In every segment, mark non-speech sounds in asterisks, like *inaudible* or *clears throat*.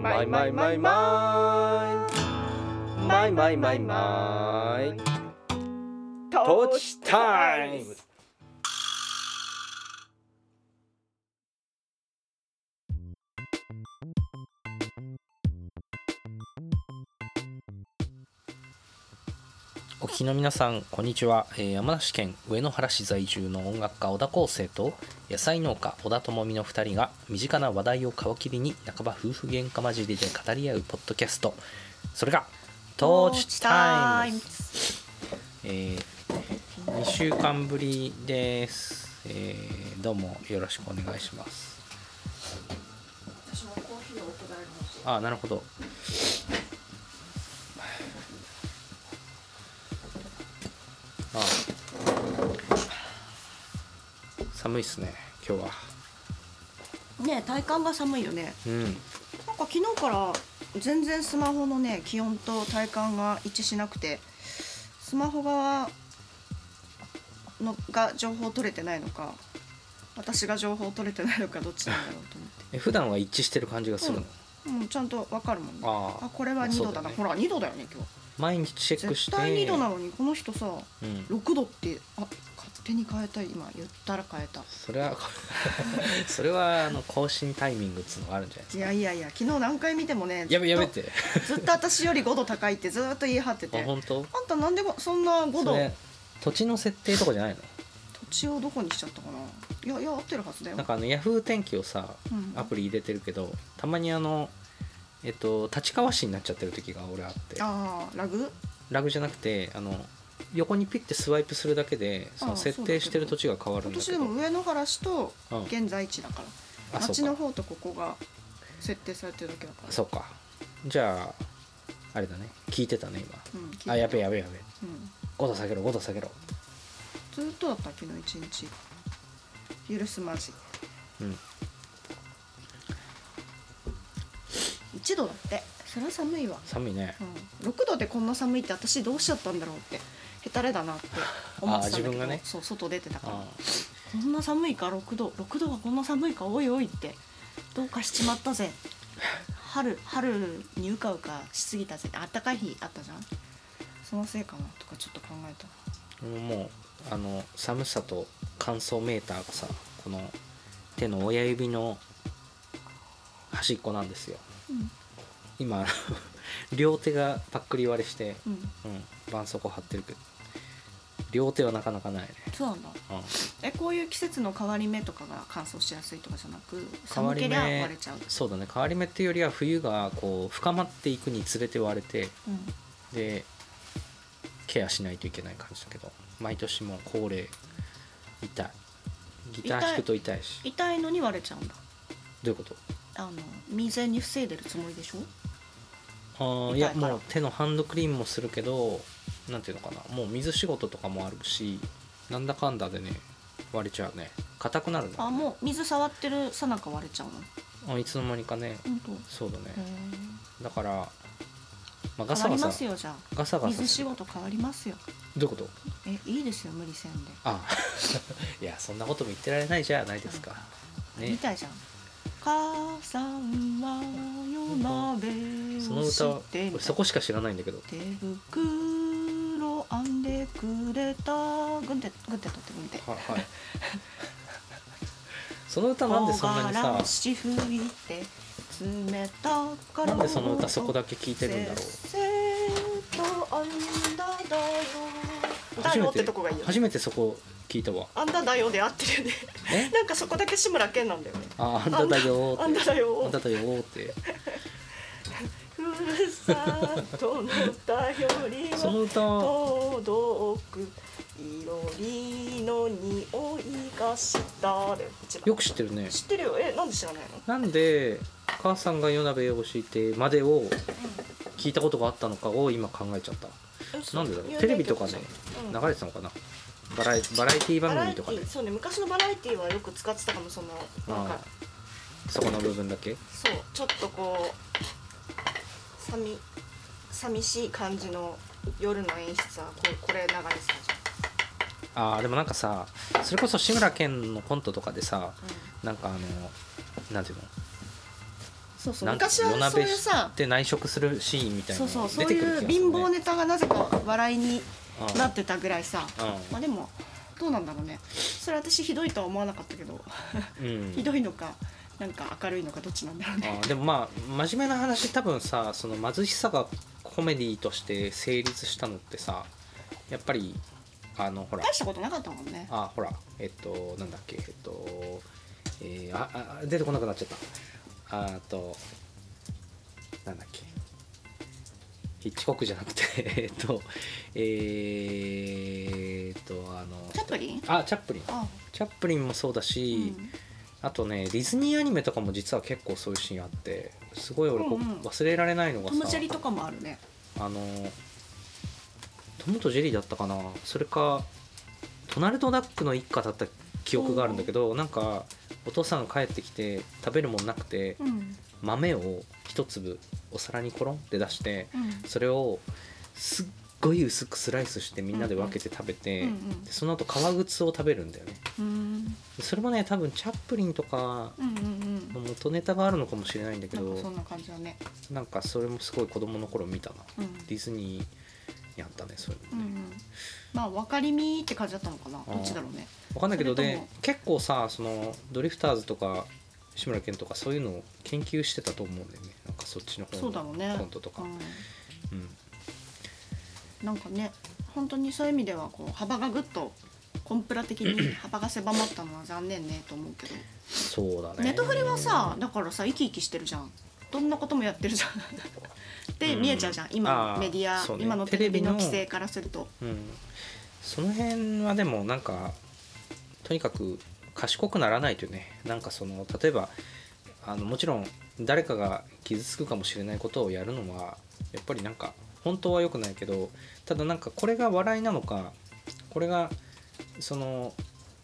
マイマイマイマイマイマイマイマイトーチタイムきの皆さんこんにちは、えー山梨県上野原市在住の音楽家小田康生と野菜農家小田智美の2人が身近な話題を皮切りに半ば夫婦喧嘩交じりで語り合うポッドキャスト。それがトーチタイムえ2週間ぶりです、えーどうもよろしくお願いします。あなるほど寒いっすね今日は。ね体感が寒いよね。うん。なんか昨日から全然スマホのね気温と体感が一致しなくてスマホ側のが情報取れてないのか私が情報取れてないのかどっちなんだろうと思って。*laughs* え普段は一致してる感じがするの、もうちゃんとわかるもんね。あこれは2度だな、ね。ほら2度だよね今毎日チェ日ックして。絶対2度なのにこの人さうん、6度ってあ勝手に変えた今言ったら変えた。それは *laughs* それはあの更新タイミングっつうのがあるんじゃないですか。いやいやいや昨日何回見てもねやめずっとやめてずっと私より5度高いってずっと言い張ってあて。本当？あんたなんでごそんな5度？それ土地の設定とかじゃないの？土地をどこにしちゃったかな？いやいや合ってるはずだよ。なんかあのヤフー天気をさうん。アプリ入れてるけどたまにあのえっと立川市になっちゃってる時が俺あって。ああラグ？ラグじゃなくてあの横にピッてスワイプするだけでそのあ設定してる土地が変わるんだ私けど。でも上野原市とうん。現在地だから。う町のか方とここが設定されてるだけだから。そうか。じゃああれだね。聞いてたねうん聞いて今あやべえやべえやべえ。うん。5度下げろ5度下げろ。ずっとだった昨日一日。許すまじ。うん。1度だって。それは寒いわ。寒いね。うん、6度でこんな寒いって私どうしちゃったんだろうってへたれだなって思ってたんだけど自分がね。そう外出てたから。あこんな寒いか6度6度はこんな寒いかおいおいってどうかしちまったぜ。*laughs* 春春にうかうかしすぎたぜあったかい日あったじゃん。そのせいかなとかちょっと考えた。ーもうあの寒さと乾燥メーターがさこの手の親指の端っこなんですよ。うん。今両手がパックリ割れしてうん。うん絆創膏貼ってるけど両手はなかなかないね、そうなんだ。うん、えこういう季節の変わり目とかが乾燥しやすいとかじゃなく変わり寒けり割れちゃう、そうだね。変わり目っていうよりは冬がこう深まっていくにつれて割れてうん、でケアしないといけない感じだけど毎年もう恒例痛い。ギター弾くと痛いし。痛いのに割れちゃうんだ。どういうこと？あの未然に防いでるつもりでしょ？あいやもう手のハンドクリームもするけどなんていうのかな。もう水仕事とかもあるしなんだかんだでね割れちゃうね。硬くなるんだあもう水触ってるさなか割れちゃうの？あいつの間にかね。そうだね。へだから、まあ、ガサガサ。ますよじゃガサあガサ水仕事変わりますよ。どういうこと？えいいですよ無理せんで、あ *laughs* いやそんなことも言ってられないじゃないですか。ね。みたいじゃん。母さんは夜鍋をその歌はそこしか知らないんだけど。手袋編んでくれたぐんてぐんて取ってぐんてははい。*laughs* その歌なんでそんなにさなんでその歌そこだけ聴いてるんだろう。初めてとこがいいよ初めてそこ聞いたわ。あんだだよで合ってるよね。え？なんかそこだけ志村けんなんだよね。ああんだだよーあんってだだよあんだだよーって *laughs* そのは歌。はいろりの匂いがしたよく知ってるね。知ってるよ。えなんで知らないの？なんで母さんが夜鍋を敷いてまでを聞いたことがあったのかを今考えちゃった。う。なんでだろう？テレビとかね曲うん。流れてたのかな？バラエバラエティ番組とかでバラエティそうね。昔のバラエティはよく使ってたかもそのなんか。そこの部分だけ？そう。ちょっとこう寂寂しい感じの夜の演出はこうこれ流れてたじああでもなんかさそれこそ志村けんのコントとかでさゃん、なんかあのなんていうの？そうそう昔はそういうさして内食するシーンみたいなそうのそうそういう貧乏ネタがなぜか笑いにうん。なってたぐらいさ。うん。まあでもどうなんだろうね。それ私ひどいとは思わなかったけど。うん。*laughs* ひどいのかなんか明るいのかどっちなんだろうね。あーでもまあ真面目な話多分さその貧しさがコメディとして成立したのってさやっぱりあのほら。大したことなかったもんね。あほらえっとなんだっけえっとえー、ああ出てこなくなっちゃった。あーとなんだっけ。ヒッチコックじゃなくて *laughs* えっとえー、っとあのチャップリン？あチャップリン。あチャップリンもそうだうし、んあとねディズニーアニメとかも実は結構そういうシーンあってすごい俺こう、うんうん。忘れられないのがさトム・ジェリとかもあるね。あのトムとジェリーだったかな。それかトナルドダックの一家だった記憶があるんだけどなんかお父さんが帰ってきて食べるもんなくてうん。豆を一粒お皿にコロンって出してうん。それをすっごい薄くスライスしてみんなで分けて食べて、うんうんでその後革靴を食べるんだよね。うん。でそれもね多分チャップリンとか元ネタがあるのかもしれないんだけどなんかそんな感じだね。なんかそれもすごい子供の頃見たな。うん。ディズニーにあったねそういうのね、うんうん。まあ分かりみって感じだったのかな。どっちだろうね。分かんないけどね結構さそのドリフターズとか志村けんとかそういうのを研究してたと思うんだよね。なんかそっちの方そうだろうね。コントとか、ううんんなんかね本当にそういう意味ではこう幅がぐっとコンプラ的に *clears throat* 幅が狭まったのは残念ねと思うけど。そうだね。ネットフリはさだからさ生き生きしてるじゃん。どんなこともやってるじゃん。*laughs* でうん。見えちゃうじゃん。今あーのメディア、ね。今のテレビのテレビの規制からすると。うん、その辺はでもなんかとにかく賢くならないとね。なんかその例えばあのもちろん誰かが傷つくかもしれないことをやるのはやっぱりなんか本当は良くないけどただなんかこれが笑いなのかこれがその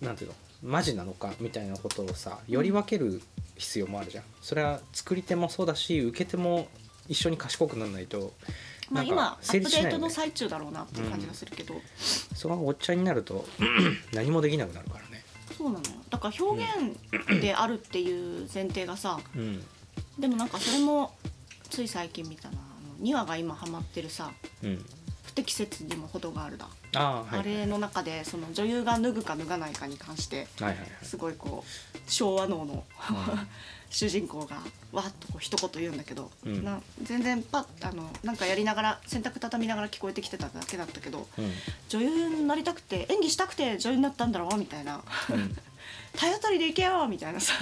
なんていうのマジなのかみたいなことをさより分ける必要もあるじゃん。それは作り手もそうだし受け手も一緒に賢くならないとなんかまあ今アップデートの最中だろうなっていう感じがするけど、そこがごっちゃになると *clears throat* 何もできなくなるからね。そうなのよ。だから表現であるっていう前提がさうん。でもなんかそれもつい最近見たな2話が今ハマってるさうん、不適切にも程があるだ、ああはいあれの中でその女優が脱ぐか脱がないかに関してはいはいはい。すごいこう昭和脳の *laughs* 主人公がわっとこう一言言うんだけど、うん。な全然パッあのなんかやりながら洗濯畳みながら聞こえてきてただけだったけどうん。女優になりたくて演技したくて女優になったんだろうみたいな。うん。*laughs* 体当たりでいけよみたいなさ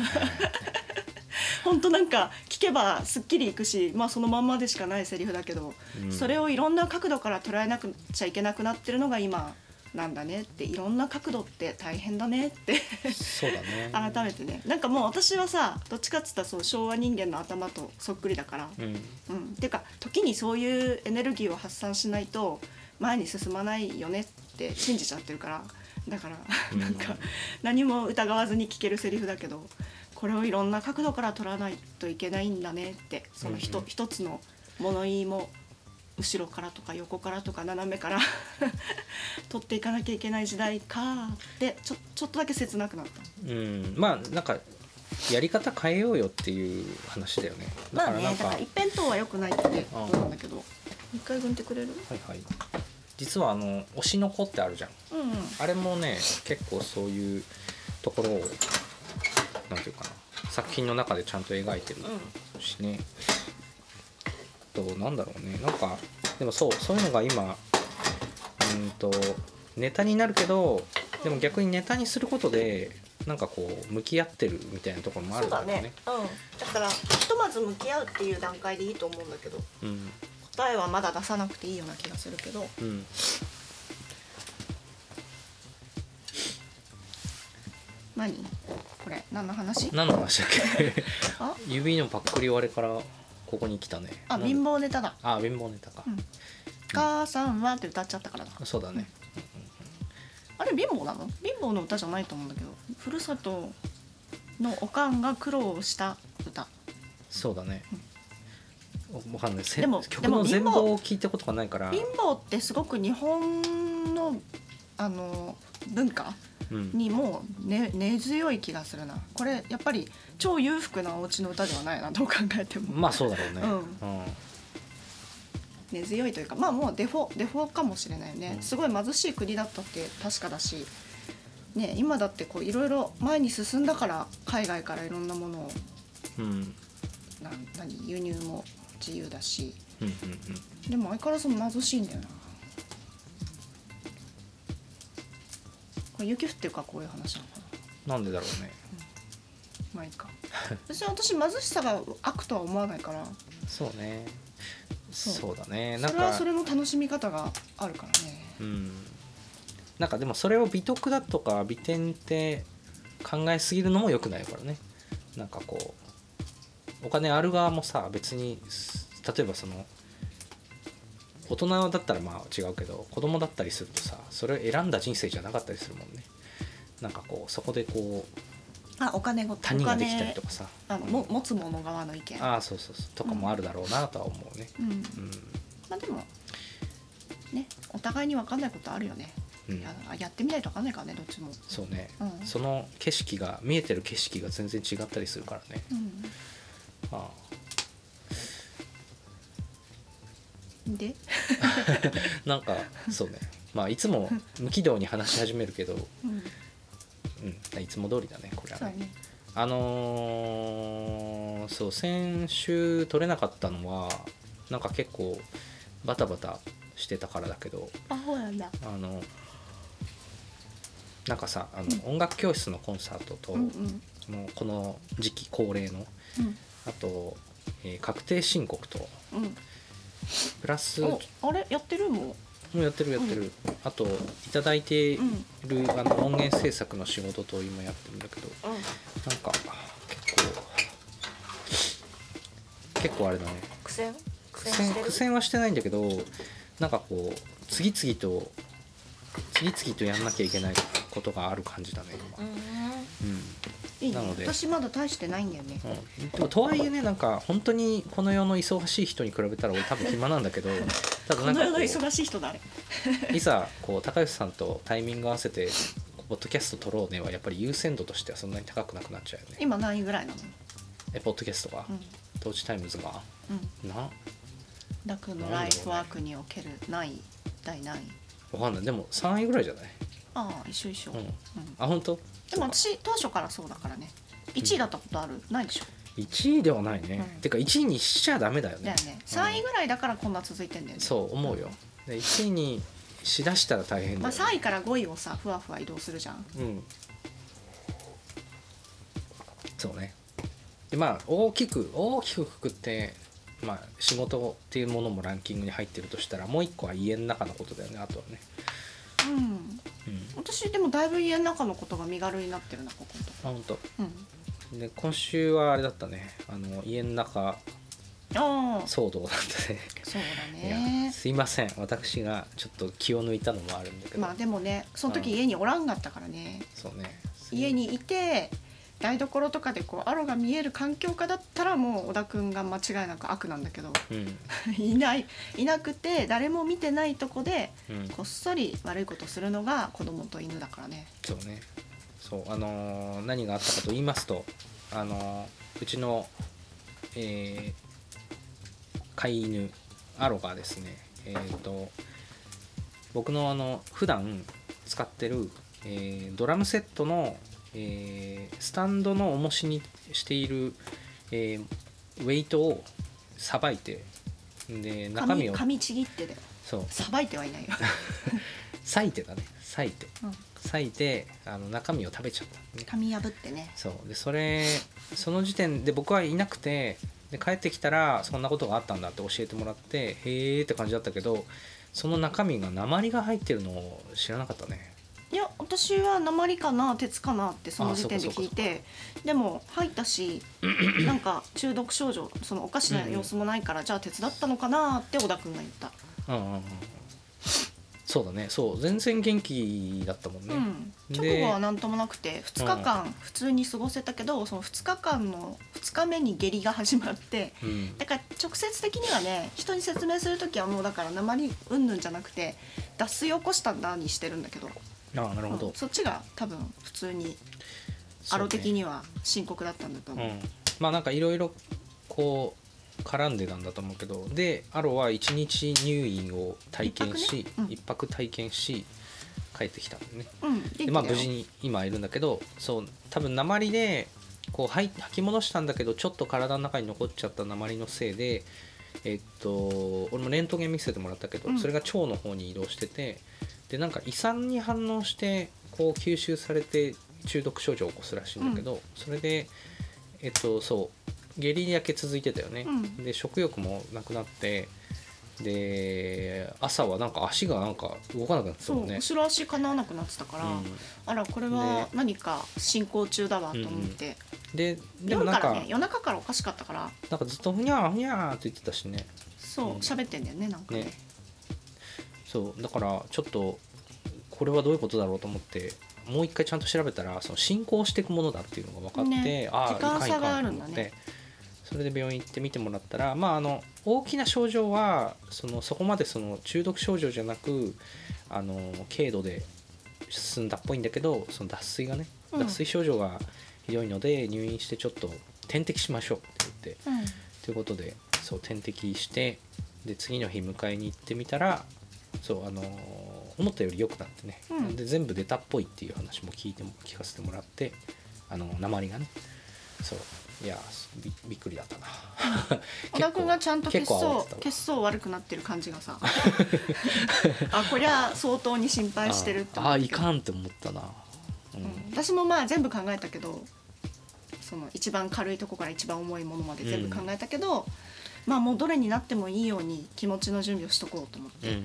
本当なんか聞けばすっきりいくしまあそのまんまでしかないセリフだけど、うん。それをいろんな角度から捉えなくちゃいけなくなってるのが今なんだねっていろんな角度って大変だねってそうだね。*laughs* 改めてね。なんかもう私はさどっちかっつったらそう昭和人間の頭とそっくりだから、うん。うん、っていうか時にそういうエネルギーを発散しないと前に進まないよねって信じちゃってるから。だからうん。なんか何も疑わずに聞けるセリフだけどこれをいろんな角度から取らないといけないんだねってその一うんうん。一つの物言いも後ろからとか横からとか斜めから *laughs* 取っていかなきゃいけない時代かってちょちょっとだけ切なくなった。うん。まあなんかやり方変えようよっていう話だよね。だまあからなんか、ねだから一辺倒は良くないってことなんだけど。一回分ってくれる？はいはい。実はあの推しの子ってあるじゃん。うんうん。あれもね結構そういうところをなんていうかな作品の中でちゃんと描いてるしね、となんだろうね。なんかでもそうそういうのが今うんとネタになるけどでも逆にネタにすることでなんかこう向き合ってるみたいなところもあるんだろうね。うん、だからひとまず向き合うっていう段階でいいと思うんだけどうん答えはまだ出さなくていいような気がするけど。うん。何？何の話？何の話だっけ？あ？指のパックリ割れからここに来たね。なんであ貧乏ネタだ。あ貧乏ネタか、「母さんは」って歌っちゃったからだそうだね、あれ貧乏なの？貧乏の歌じゃないと思うんだけど。ふるさとのおかんが苦労した歌。そうだね、わかんない。せでも曲でもの全貌貧乏を聞いたことがないから。貧乏ってすごく日本のあの文化？うんにもう根根強い気がするな。これやっぱり超裕福なお家の歌ではないなどう考えても。まあそうだろうね。うん。うん。根強いというかまあもうデフォデフォかもしれないよね、うん。すごい貧しい国だったって確かだし、ね、今だってこういろいろ前に進んだから海外からいろんなものをうん。な何輸入も自由だし。うんうんうん。でも相変わらず貧しいんだよな雪降ってるからこういう話なのかな。なんでだろうね。まあいいか。別に私貧しさが悪とは思わないから。そうね。そう。そうだね。なんかそれはそれの楽しみ方があるからね。うん。なんかでもそれを美徳だとか美点って考えすぎるのも良くないからね。なんかこうお金ある側もさ別にす例えばその大人だったらまあ違うけど子供だったりするとさそれを選んだ人生じゃなかったりするもんね。なんかこうそこでこうあお金ご谷ができたりとかさ。あのも持つ者側の意見。ああそうそうそう。とかもあるだろうなとは思うね。うん。うん。まあでもねお互いに分かんないことあるよね、うん。ややってみないと分かんないからねどっちも、そうね、うん。その景色が見えてる景色が全然違ったりするからね。うん、あで？あ *laughs* なんかそうね。まあいつも無軌道に話し始めるけど、うん。うん、いつも通りだねこれはね。ね。あのーそう先週撮れなかったのはなんか結構バタバタしてたからだけどあそうなんだ。あのなんかさあの、音楽教室のコンサートと、うんうん。もうこの時期恒例のうん。あと、えー確定申告とうんプラスもおあれ？やってるもうやってるやってる、あといただいてううん。る、あの音源制作の仕事と今やってるんだけどうん。なんか結構結構あれだね。苦戦？苦苦戦苦戦はしてないんだけどなんかこう次々と次々とやんなきゃいけないことがある感じだね今、うんいいね。なので。私まだ大してないんだよね。うん、でもとはいえねなんか本当にこの世の忙しい人に比べたら俺多分暇なんだけど *laughs* ただこなんかこうの世の忙しい人だあれ *laughs* いざこう高吉さんとタイミング合わせてポッドキャスト録ろうねはやっぱり優先度としてはそんなに高くなくなっちゃうよね。今何位ぐらいなの？えポッドキャストが、うん。トーチタイムズがうんなダクのライフワークにおける何位？第何位？わかんない。でも3位ぐらいじゃない？ああ一緒一緒、うん。うん。あ本当？でも私当初からそうだからね。1位だったことある、ないでしょ？1位ではないね、うん。てか1位にしちゃダメだよね。だよね。3位ぐらいだからこんな続いてんだよね。そう思うよ。で1位にしだしたら大変だまあ、よ、ね3位から5位をさふわふわ移動するじゃん。うん。そうね。でまあ大きく大きくくくってまあ仕事っていうものもランキングに入ってるとしたらもう一個は家の中のことだよねあとはね。うんうん私でもだいぶ家の中のことが身軽になってるなここあ本当。うん。で今週はあれだったね。あの家の中ああ。騒動だったね。そうだいやねすいません。私がちょっと気を抜いたのもあるんだけど、まあでもねその時うん。家におらんかったからね。そうね。家にいて台所とかでこうアロが見える環境下だったらもう小田君が間違いなく悪なんだけどうん。*laughs* いないいなくて誰も見てないとこでうん。こっそり悪いことするのが子供と犬だからね。そうね。そうあのー何があったかと言いますとあのーうちのえー飼い犬アロがですねえっ、と僕のあの普段使ってる、えードラムセットの、えースタンドの重しにしている、えーウェイトをさばいてで中身を髪髪ちぎってでそう。さばいてはいないよ、*laughs* 裂いてだね。裂いて。うん、裂いてあの中身を食べちゃった。のね髪破ってね。そう。でそれその時点で僕はいなくてで帰ってきたらそんなことがあったんだって教えてもらってへーって感じだったけどその中身が鉛が入ってるのを知らなかったね私は鉛かな鉄かなってその時点で聞いてでも入ったし *clears throat* なんか中毒症状そのおかしな様子もないから、じゃあ鉄だったのかなって小田君が言った、うんうんうんそうだねそう。全然元気だったもんね、うん、で直後は何ともなくて2日間普通に過ごせたけどその2日間の2日目に下痢が始まってうん。だから直接的にはね人に説明する時はもうだから鉛うんぬんじゃなくて脱水を起こしたんだにしてるんだけどああなるほど、うんそっちが多分普通にアロ的には深刻だったんだと思う。うん、まあなんかいろいろこう絡んでたんだと思うけど。でアロは1日入院を体験し一泊ね？うん。一泊体験し帰ってきたんだよね。でまあ無事に今いるんだけどそう多分鉛でこう吐き戻したんだけどちょっと体の中に残っちゃった鉛のせいでえっと俺もレントゲン見せてもらったけど、うん。それが腸の方に移動しててでなんか胃酸に反応してこう吸収されて中毒症状を起こすらしいんだけど、それでえっとそう下痢だけ続いてたよね、うん。で食欲もなくなってで朝はなんか足がなんか動かなくなってたそうもんね。後ろ足かなわなくなってたから、うん。あらこれねは何か進行中だわと思って、ででもなんからね夜中からおかしかったから。なんかずっとふにゃーふにゃーって言ってたしね。そううん。喋ってんだよねなんかね。ねそうだからちょっとこれはどういうことだろうと思ってもう一回ちゃんと調べたらその進行していくものだっていうのが分かって、ねああ時間差があるんだねそれで病院行って見てもらったらまああの大きな症状はそのそこまでその中毒症状じゃなくあの軽度で進んだっぽいんだけどその脱水がねうん。脱水症状がひどいので入院してちょっと点滴しましょうって言ってうん。ということでそう点滴してで次の日迎えに行ってみたらそうあのー思ったより良くなってね、うん。で全部出たっぽいっていう話も聞いても聞かせてもらってあの鉛がね。そう。いやびびっくりだったな。*laughs* 小田君がちゃんと血相血相悪くなってる感じがさ。*laughs* あこりゃ相当に心配してるってああいかんって思ったな。うん、うん。私もまあ全部考えたけどその一番軽いとこから一番重いものまで全部考えたけど、まあもうどれになってもいいように気持ちの準備をしとこうと思って、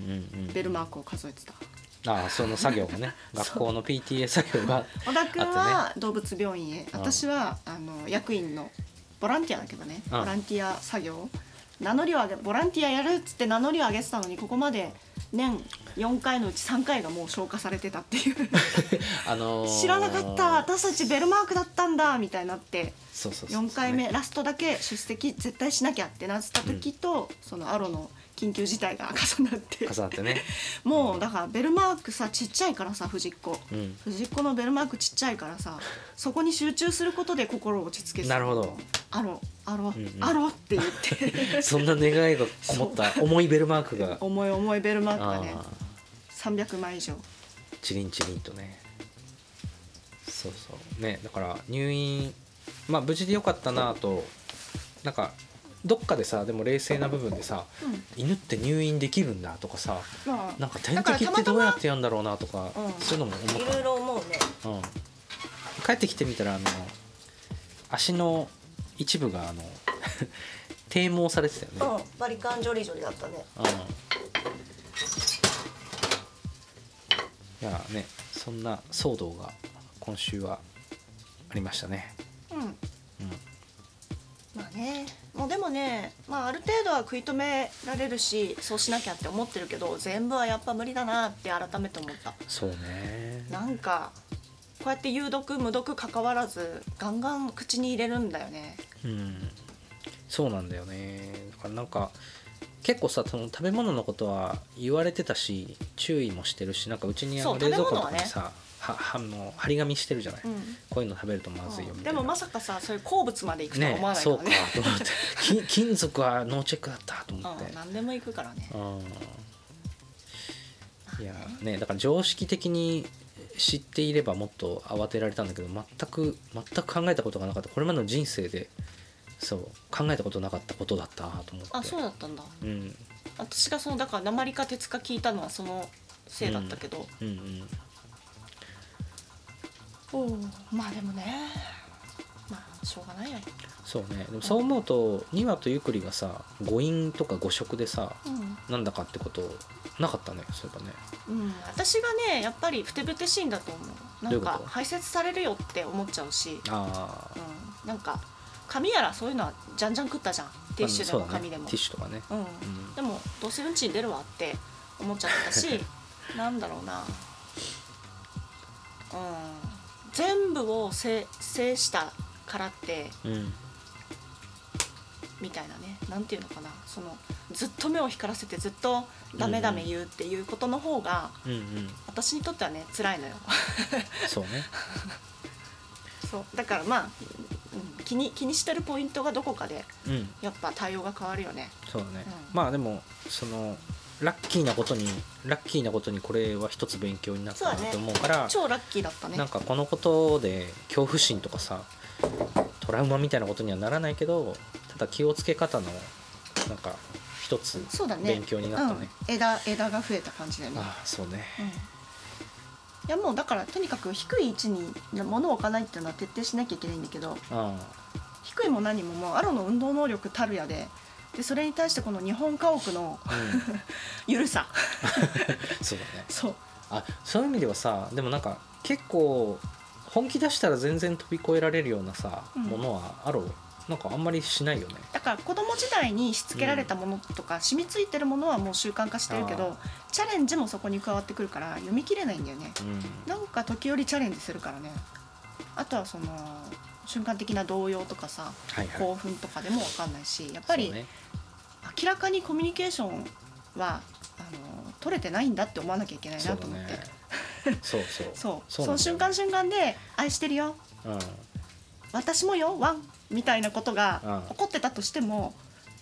ベルマークを数えてた。うんああその作業がね。*laughs* 学校の PTA 作業が *laughs* 小田君は動物病院へ、ん。私はあの役員のボランティアだけどね、うん。ボランティア作業名乗りを上げボランティアやるっつって名乗りを上げてたのにここまで年4回のうち3回がもう消化されてたっていう。*laughs* あのー知らなかった私たちベルマークだったんだみたいになってそうそうそう4回目ラストだけ出席絶対しなきゃってなってた時と、そのアロの緊急事態が重なって。重なってね。*laughs* もうだからベルマークさちっちゃいからさ藤子。うん。藤子のベルマークちっちゃいからさ *laughs* そこに集中することで心を落ち着けてなるほど。アロアロ、んうん。アロって言って。*laughs* そんな願いがこもった重いベルマークが。重い重いベルマークがねあ300枚以上。ーチリンチリンとね。そうそう。ねだから入院まあ無事でよかったなとなんかどっかでさでも冷静な部分でさうん。犬って入院できるんだとかさまあなんか点滴ってどうやってやるんだろうなとかうん。そういうのも思った。いろいろ思うね。うん、帰ってきてみたらあの足の一部があの *laughs* 低毛されてたよね、うん。バリカンジョリジョリだったね。うん、いやねそんな騒動が今週はありましたね、うんうん、まあね。もうでもね、まあ、ある程度は食い止められるしそうしなきゃって思ってるけど全部はやっぱ無理だなって改めて思った。そうね。なんかこうやって有毒無毒関わらずガンガン口に入れるんだよね。うん。そうなんだよね。だからなんか結構さその食べ物のことは言われてたし注意もしてるしなんかうちに冷蔵庫とかにさははあの張り紙してるじゃない、うん。こういうの食べるとまずいよみたいな。でもまさかさそういう好物まで行くとはね思わないかそうからねと思って。*laughs* 金金属はノーチェックだったと思って。うん、何でも行くからね。うん。いやねだから常識的に知っていればもっと慌てられたんだけど全く全く考えたことがなかった。これまでの人生でそう考えたことなかったことだったなと思って。あそうだったんだ。うん。私がそのだから鉛か鉄か聞いたのはそのせいだったけど、うんうんおうまあでもね。まあしょうがないよそうね。でもそう思うと2話とゆっくりがさ誤飲とか誤食でさうん。なんだかってことなかったねそういえばね。うん、私がねやっぱりふてぶてしいんだと思う。などういうこと？んか排泄されるよって思っちゃうし、ああうん、なんか紙やらそういうのはじゃんじゃん食ったじゃん。ティッシュでも紙でも。ティッシュとかね。うん。ん。でもどうせうんちに出るわって思っちゃってたし *laughs* なんだろうな。うん全部を制制したからってうん。みたいなね。なんていうのかな。そのずっと目を光らせてずっとダメダメ言うっていうことの方が、うんうん。私にとってはね辛いのよ。*laughs* そうね。*laughs* そう。だからまあ、うん、気に気にしてるポイントがどこかでうん。やっぱ対応が変わるよね。そうだね、うん。まあでもそのラッキーなことにラッキーなことにこれは一つ勉強になったなと思うから超ラッキーだったね。なんかこのことで恐怖心とかさトラウマみたいなことにはならないけどただ気をつけ方のなんか一つ勉強になったね。うん、枝枝が増えた感じだよね。ああそうね。うん。いやもうだからとにかく低い位置に物を置かないっていうのは徹底しなきゃいけないんだけどあ低いも何ももうアロの運動能力たるやででそれに対してこの日本家屋のあうん。*laughs* ゆるさ。*laughs* そうだね。そう。あそういう意味ではさでもなんか結構本気出したら全然飛び越えられるようなさ、うん。ものはあるなんかあんまりしないよね。だから子供時代にしつけられたものとか、染みついてるものはもう習慣化してるけどチャレンジもそこに加わってくるから読み切れないんだよね。うん。なんか時折チャレンジするからねあとはその瞬間的な動揺とかさはいはい。興奮とかでも分かんないしやっぱりね。明らかにコミュニケーションはあの取れてないんだって思わなきゃいけないなと思って。ね。そうそう。*laughs* そう。その瞬間瞬間で「愛してるよ。うん。私もよワン」みたいなことがうん。起こってたとしても、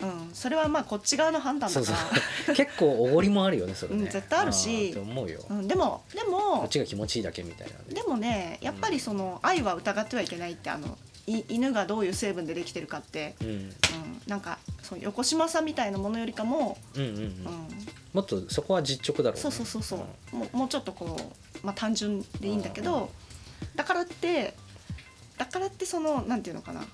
うん、それはまあこっち側の判断そうだかそらう。*laughs* 結構おごりもあるよねそれね、うん絶対あるし。ーって思うよ、うん、でもでこもっちが気持ちいいだけみたいなね。でもねやっぱりその愛は疑ってはいけないってあのい犬がどういう成分でできてるかって、うん、うん、なんかそう横島さんみたいなものよりかも、うんうんうん。うん。もっとそこは実直だろうね。そうそうそうそう、もうもうちょっとこう、まあ、単純でいいんだけど、だからってだからってそのなんていうのかな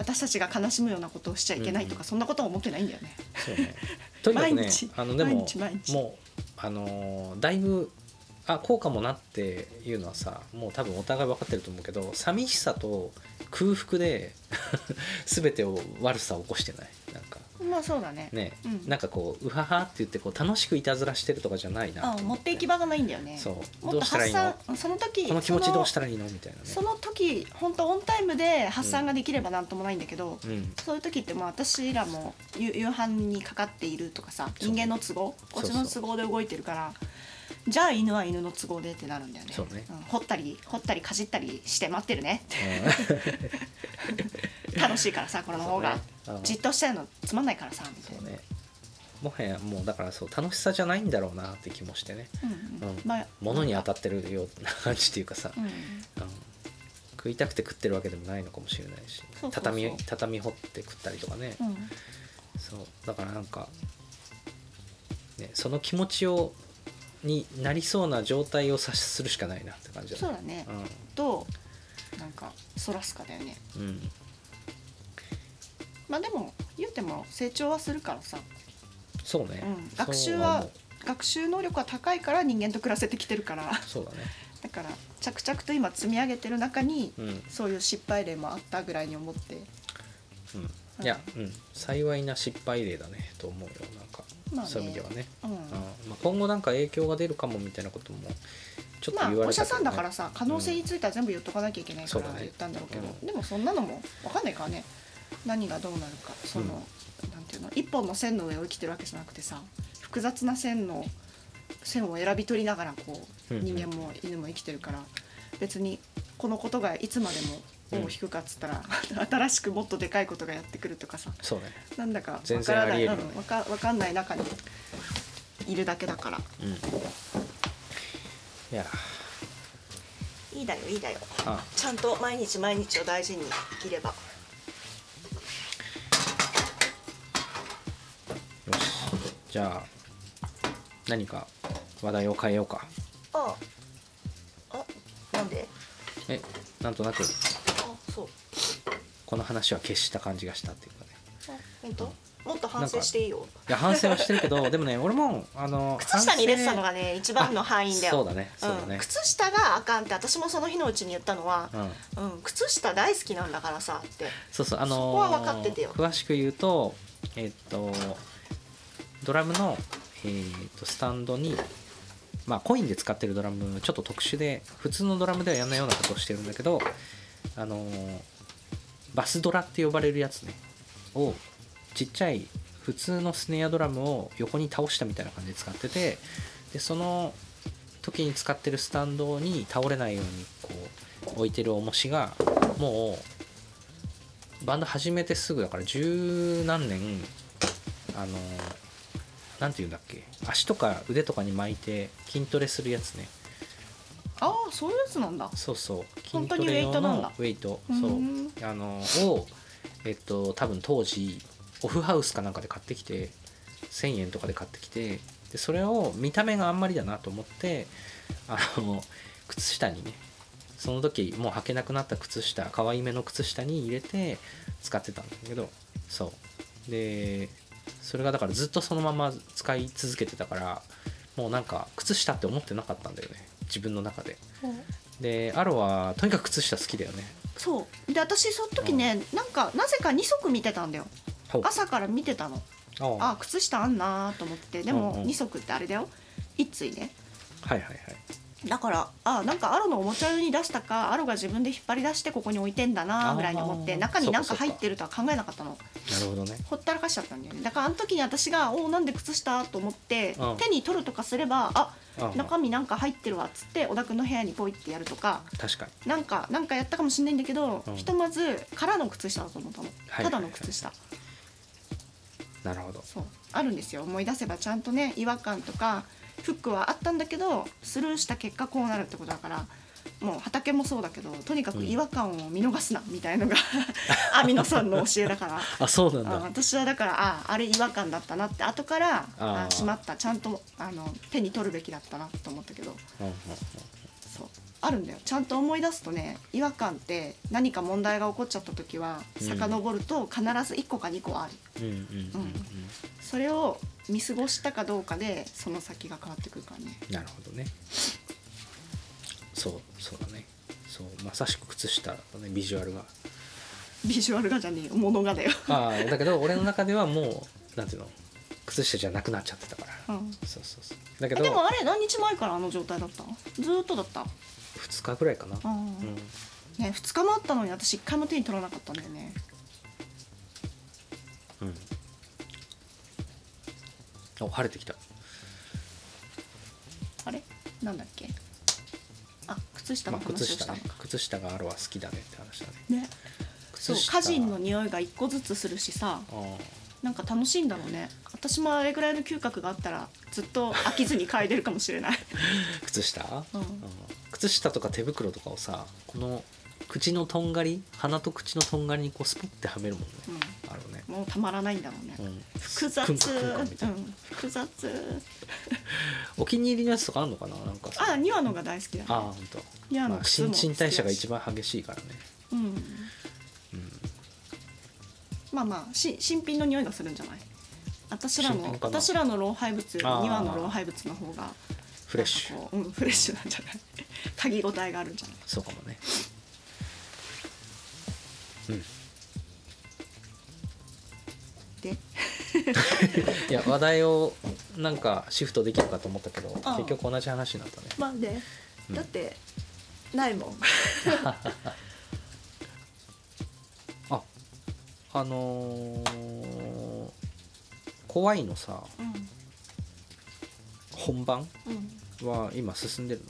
私たちが悲しむようなことをしちゃいけないとか、うんそんなことは思ってないんだよね。そうね。*laughs* とにかくね毎日。あのでももうあのーだいぶあこうかもなっていうのはさもう多分お互い分かってると思うけど寂しさと空腹で *laughs* 全てを悪さを起こしてない。なんかまあそうだね。ね、うん。なんかこううははって言ってこう楽しくいたずらしてるとかじゃないなあ持っていき場がないんだよね。そう。もっとどうしたらいいの？発散その時この気持ちどうしたららいいの？みたいなね。その時本当オンタイムで発散ができればなんともないんだけど、うん。そういう時ってまあ私らも夕夕飯にかかっているとかさそう。人間の都合こっちそうそうの都合で動いてるからじゃあ犬は犬の都合でってなるんだよね。そうね。ん。掘ったり掘ったりかじったりして待ってるねうん。*laughs* 楽しいからさこれの方が、ね。うん。じっとしてるのつまんないからさみたいな、そうね。もはやもうだからそう楽しさじゃないんだろうなって気もしてね。うんうん。うん。まあ物に当たってるような感じっていうかさ、うん。うん。食いたくて食ってるわけでもないのかもしれないし。畳畳掘って食ったりとかね、うん。そう。だからなんか、ね、その気持ちをになりそうな状態を察するしかないなって感じだそうだね、どうなんかそらすかだよね。うん、うん、まあでも言うても成長はするからさ、そうね、うん、学習は学習能力は高いから人間と暮らせてきてるから。そうだね。*laughs* だから着々と今積み上げてる中にうん、そういう失敗例もあったぐらいに思って。うん、いや、うん、幸いな失敗例だねと思うよなんか、まあね。そういう意味ではね、うん。うん。まあ、今後なんか影響が出るかもみたいなこともちょっとまあ言わお医者さんだからさ可能性については全部言っとかなきゃいけないから言ったんだろうけど、うんでもそんなのも分かんないからね。何がどうなるか。その、なんていうの？一本の線の上を生きてるわけじゃなくてさ複雑な線の線を選び取りながらこううんうん。人間も犬も生きてるから別にこのことがいつまでも尾を引くかっつったら、*laughs* 新しくもっとでかいことがやってくるとかさ。そうね。なんだか全わからない、ねうんわかわかんない中にいるだけだから。うん。いや。いいだよいいだよ。あ。ちゃんと毎日毎日を大事に生きれば。よし。じゃあ何か話題を変えようか。ああなんで？えなんとなくこの話は消した感じがしたっていうかね。あ本当？もっと反省していいよ。いや反省はしてるけど *laughs* でもね俺もあの靴下に入れてたの反がね一番の敗因だよ。*laughs* そうだねそうだね。ん、靴下があかんって私もその日のうちに言ったのは省、うん、うん、靴下大好きなんだからさって。そうそうあのーそこは分かっててよ。詳しく言うとえっとドラムの、えー、とスタンドにまあコインで使ってるドラムちょっと特殊で普通のドラムではやんないようなことをしてるんだけどあのーバスドラって呼ばれるやつね。をちっちゃい普通のスネアドラムを横に倒したみたいな感じで使っててでその時に使ってるスタンドに倒れないようにこう置いてる重しがもうバンド始めてすぐだから十何年あのなんて言うんだっけ足とか腕とかに巻いて筋トレするやつねああそういうやつなんだ。そうそう。本当に筋トレ用ウェイトなんだ。のウェイト。うそう。ん。あのをえっと多分当時オフハウスかなんかで買ってきて1000円とかで買ってきてでそれを見た目があんまりだなと思ってあの靴下にねその時もう履けなくなった靴下可愛いめの靴下に入れて使ってたんだけどそう。でそれがだからずっとそのまま使い続けてたからもうなんか靴下って思ってなかったんだよね自分の中で。でアロはとにかく靴下好きだよね。そう。で私その時ね、なんかなぜか2足見てたんだよ。朝から見てたの。ああ。靴下あんなと思ってでもうんうん。2足ってあれだよ。一対ね。はいはいはいだからあなんかアロのおもちゃ用に出したかアロが自分で引っ張り出してここに置いてんだなぐらいに思って中になんそうか。入ってるとは考えなかったの。なるほどね。ほったらかしちゃったんだよね。だからあの時に私が「おおなんで靴下?」と思ってうん。手に取るとかすれば「ああ中身なんか入ってるわ」っつって小田君の部屋にポイってやるとか確かに。なんかなんかやったかもしれないんだけど、うん。ひとまず空の靴下だと思ったの、はい。ただの靴下。なるほど。そう。あるんですよ。思い出せばちゃんとね違和感とかフックはあったんだけどスルーした結果こうなるってことだからもう畑もそうだけどとにかく違和感を見逃すなみたいのが *laughs* アミノさんの教えだから。*laughs* あそうなんだ。あ私はだからああれ違和感だったなって後からあしまった。ちゃんとあの手に取るべきだったなと思ったけど。あるんだよ。ちゃんと思い出すとね違和感って何か問題が起こっちゃった時はうん。遡ると必ず1個か2個ある、それを見過ごしたかどうかでその先が変わってくるからね。なるほどね。そうそうだね。そうまさしく靴下だね。ビジュアルが。ビジュアルがじゃねえよ。物がだよ、ああだけど俺の中ではもうなんていうの？靴下じゃなくなっちゃってたから。うん、そうそうそう。だけえどでもあれ何日前からあの状態だった？ずーっとだった？2日ぐらいかな。うん。ね2日もあったのに私1回も手に取らなかったんだよね。うんお晴れてきた。あれ？なんだっけ？あ靴下のまあ靴下ね話をしたのか、靴下があるは好きだねって話だね。ね。そう靴下。歌人の匂いが1個ずつするしさあーなんか楽しいんだろうね。私もあれぐらいの嗅覚があったらずっと飽きずに嗅いでるかもしれない。*laughs* 靴下、うん。靴下とか手袋とかをさこの口のとんがり鼻と口のとんがりにこうスポッてはめるもんね、あるね、うん、もうたまらないんだろうね、うん、複雑。うん、複雑。*laughs* お気に入りのやつとかあるのかな？なんかさ。あニワのが大好きだね。あ本当。ニワのまあ靴も新陳代謝が一番番激しいからね。うん。うん。まあまあし新品の匂いがするんじゃない？私らの私らの老廃物よりの老廃物の方がフレッシュ。ううん、フレッシュなんじゃない？*laughs* 嗅ぎ応えがあるんじゃない？そうかもねいや話題をなんかシフトできるかと思ったけどああ。結局同じ話になったね。まあね。うん。だって、ないもん。*laughs* ああのー怖いのさうん。本番うん。は今進んでる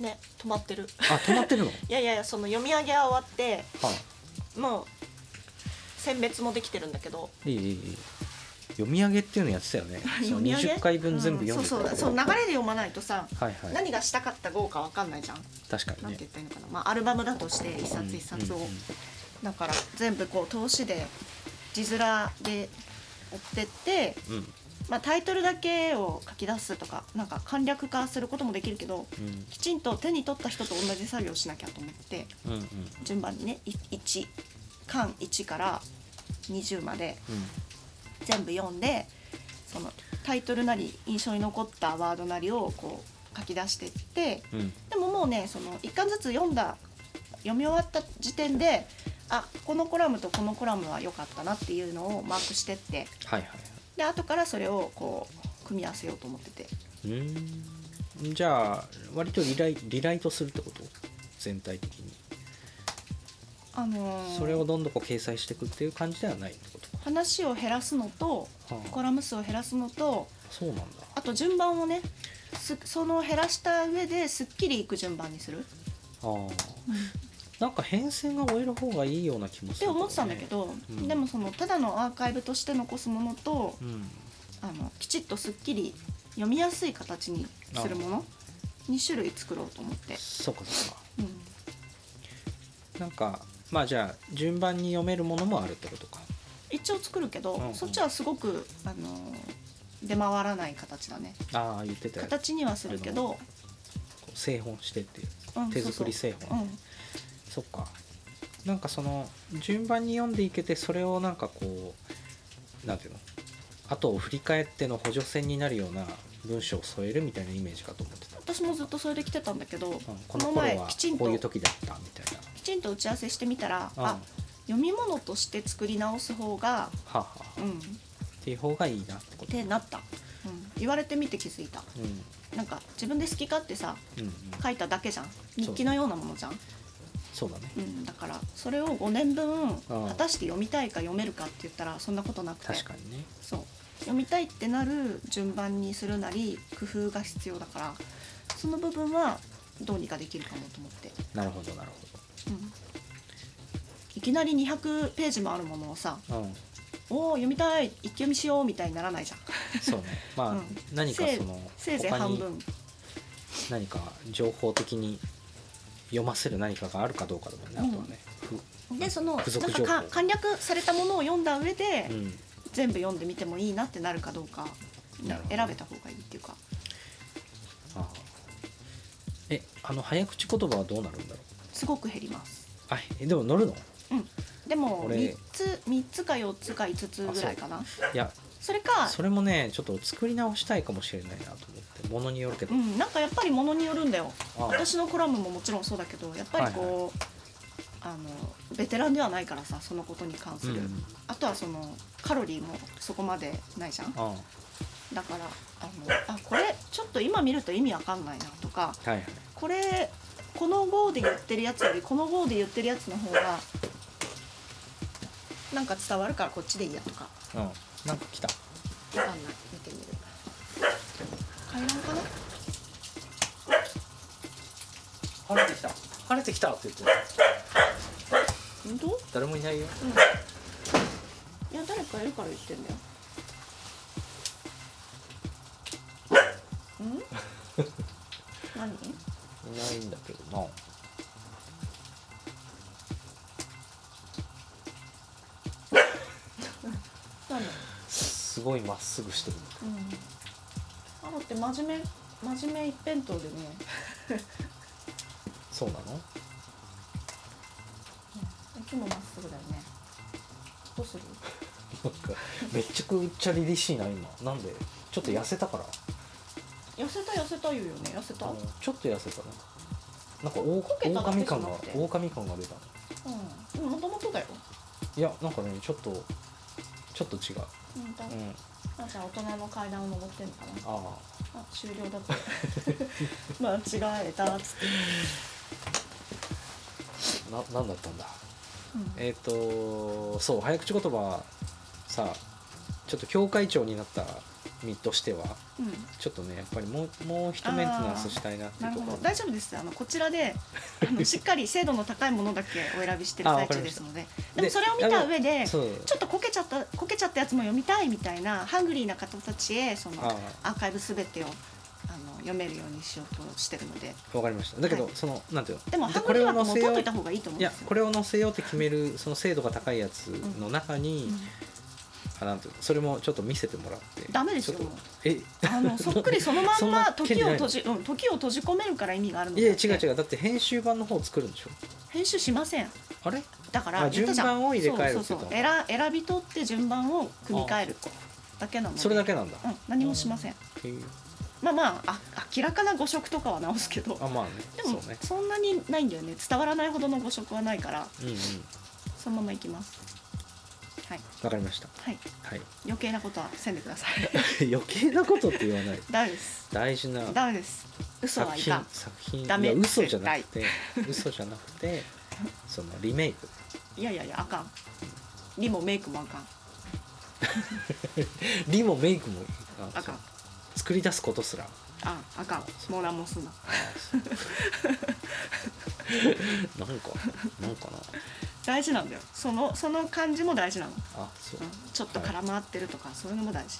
の？ね止まってる。あ止まってるの？*laughs* いやいやその読み上げは終わってはもう選別もできてるんだけど。いいいい読み上げっていうのやってたよね。*laughs* 読み上げ？20回分全部読んうんそうそう。そう流れで読まないとさ、はいはい。何がしたかった号かわかんないじゃん。確かにね。なんて言ったらいいのかな、まあ、アルバムだとして一冊一冊を、うんうんうんだから全部こう通しで字面で追ってって、うん。まあ、タイトルだけを書き出すとかなんか簡略化することもできるけどうん。きちんと手に取った人と同じ作業をしなきゃと思ってうんうん。順番にね。い1巻1から20まで全部読んでそのタイトルなり印象に残ったワードなりをこう書き出していってうん。うんでももうねその1巻ずつ読んだ読み終わった時点であこのコラムとこのコラムは良かったなっていうのをマークしてって。はいはい。で後からそれをこう組み合わせようと思ってて。うーん。じゃあ割とリライリライトするってこと？全体的にあのーそれをどんどんこう掲載していくっていう感じではないってこと？か話を減らすのとはあ。コラム数を減らすのとそうなんだ。あと順番をねすその減らした上ですっきりいく順番にする、ああ。なんか変遷が終える方がいいような気もするって思ってたんだけど、うん。でもそのただのアーカイブとして残すものとうん。あのきちっとすっきり読みやすい形にするもの2種類作ろうと思って、そうかそうか。うん、なんかまあじゃあ順番に読めるものもあるってことか。一応作るけど、うんうん。そっちはすごくあの出回らない形だね。ああ言ってたよ形にはするけど、こう製本してっていううん手作り製本。そうそうそっか。なんかその順番に読んでいけてそれをなんかこうなんていうの？後を振り返っての補助線になるような文章を添えるみたいなイメージかと思ってた、うん、私もずっとそれで来てたんだけど、うん、ここのの頃は前きちんとこういう時だったみたいきちんと打ち合わせしてみたら、な、あ読み物として作り直す方が、はあ、はあ、うん、っっていう方がいいなってこと。てなった、うん、言われてみて気づいた。うん。なんか自分で好き勝手さうんうん。書いただけじゃん。日記のようなものじゃん。そうだね。うん、だからそれを5年分うん。果たして読みたいか読めるかって言ったらそんなことなくて。確かにね。そう。読みたいってなる順番にするなり工夫が必要だからその部分はどうにかできるかもと思って、なるほどなるうん、いきなり200ページもあるものをさうん「おお読みたい一気読みしよう」みたいにならないじゃん。そうね。まあ、うん。何かそのせいぜい他に半分。何か情報的に読ませる何かがあるかどうかだもんね、うんあとはね。ふでそのなん付属情報。かか簡略されたものを読んだ上で、うん。全部読んでみてもいいなってなるかどうかなるほど。選べた方がいいっていうか。ああえあの早口言葉はどうなるんだろう？すごく減ります。あえでも乗るの？でもこれ3つ3つか4つか5つぐらいかな。いやそれかそれもねちょっと作り直したいかもしれないなと思ってものによるけど、うん、なんかやっぱりものによるんだよ。ああ。私のコラムももちろんそうだけどやっぱりこう、あのベテランではないからさそのことに関する、うんあとはそのカロリーもそこまでないじゃん。あだからあのあこれちょっと今見ると意味わかんないなとかあはいはい。これこの号で言ってるやつよりこの号で言ってるやつの方がなんか伝わるからこっちでいいやとか。うん。なんか来た。わかんない見てみる。階段かな？晴れてきた。晴れてきたって言って本当？誰もいないよ。うん。いや誰かいるから言ってんだよ。*laughs* うん？何？いないんだけどな。*laughs* 何すごいまっすぐしてる。うん。あだって真面目真面目一辺倒でね。*laughs* そうなの？いつもまっすぐだよね。どうする？なんかめちゃくちゃ凛々しいな今。なんで？ちょっと痩せたから痩せた痩せた言うよね。痩せた？あうんのちょっと痩せたね。なんかオオこけただけ狼感がじゃなくて。狼感が出たねでももともとだよ。いやなんかねちょっとちょっと違う。うんだうん。あじゃあ大人の階段を登ってんのかな。ああ。終了だって間 *laughs* 違えたっつって、あななんだったんだ？うん。えっ、とそう早口言葉さちょっと教会長になった身としては。うん。ちょっとねやっぱりもうもう一メンテナンスしたいなっていうところ。ど。大丈夫です。あのこちらで *laughs* あのしっかり精度の高いものだけお選びしてる最中ですので。でもそれを見た上でちょっとこけちゃったこけちゃったやつも読みたいみたいなハングリーな方たちへそのあアーカイブすべてをあの読めるようにしようとしてるので。わかりました。だけど、はい。そのなんていうの？でもハングこれを載せよういた方がいいと思うんいやこれを載せようって決めるその精度が高いやつの中に、あなんていうのそれもちょっと見せてもらって。ダメですよ。え？あのそっくりそのま *laughs* そんま時を閉じ、うん、時を閉じ込めるから意味があるのいや違う違う。うだって編集版の方を作るんでしょ？編集しません。あれ？だから順番を入れ替えるそうそうそう。選選び取って順番を組み替えるだけなので。それだけなんだ、うん、何もしません。まあまああ明らかな誤植とかは直すけど。あまあね。でもそんなにないんだよね。伝わらないほどの誤植はないから。うんうん。そのままいきますはい。わかりました。はい。はい。余計なことはせんでください。*laughs* 余計なことって言わない。*laughs* ダメです。大事なダメです。嘘はいかん。作品ダメいや嘘じゃなくて嘘じゃなくて *laughs* そのリメイク。いやいやいやあかん。リもメイクもあかん。リもメイクもああかん。作り出すことすら。ああかん。もう何もすんな。なんかなんかな大事なんだよ。そのその感じも大事なの、あそう、うん、ちょっと空回ってるとか、そういうのも大事。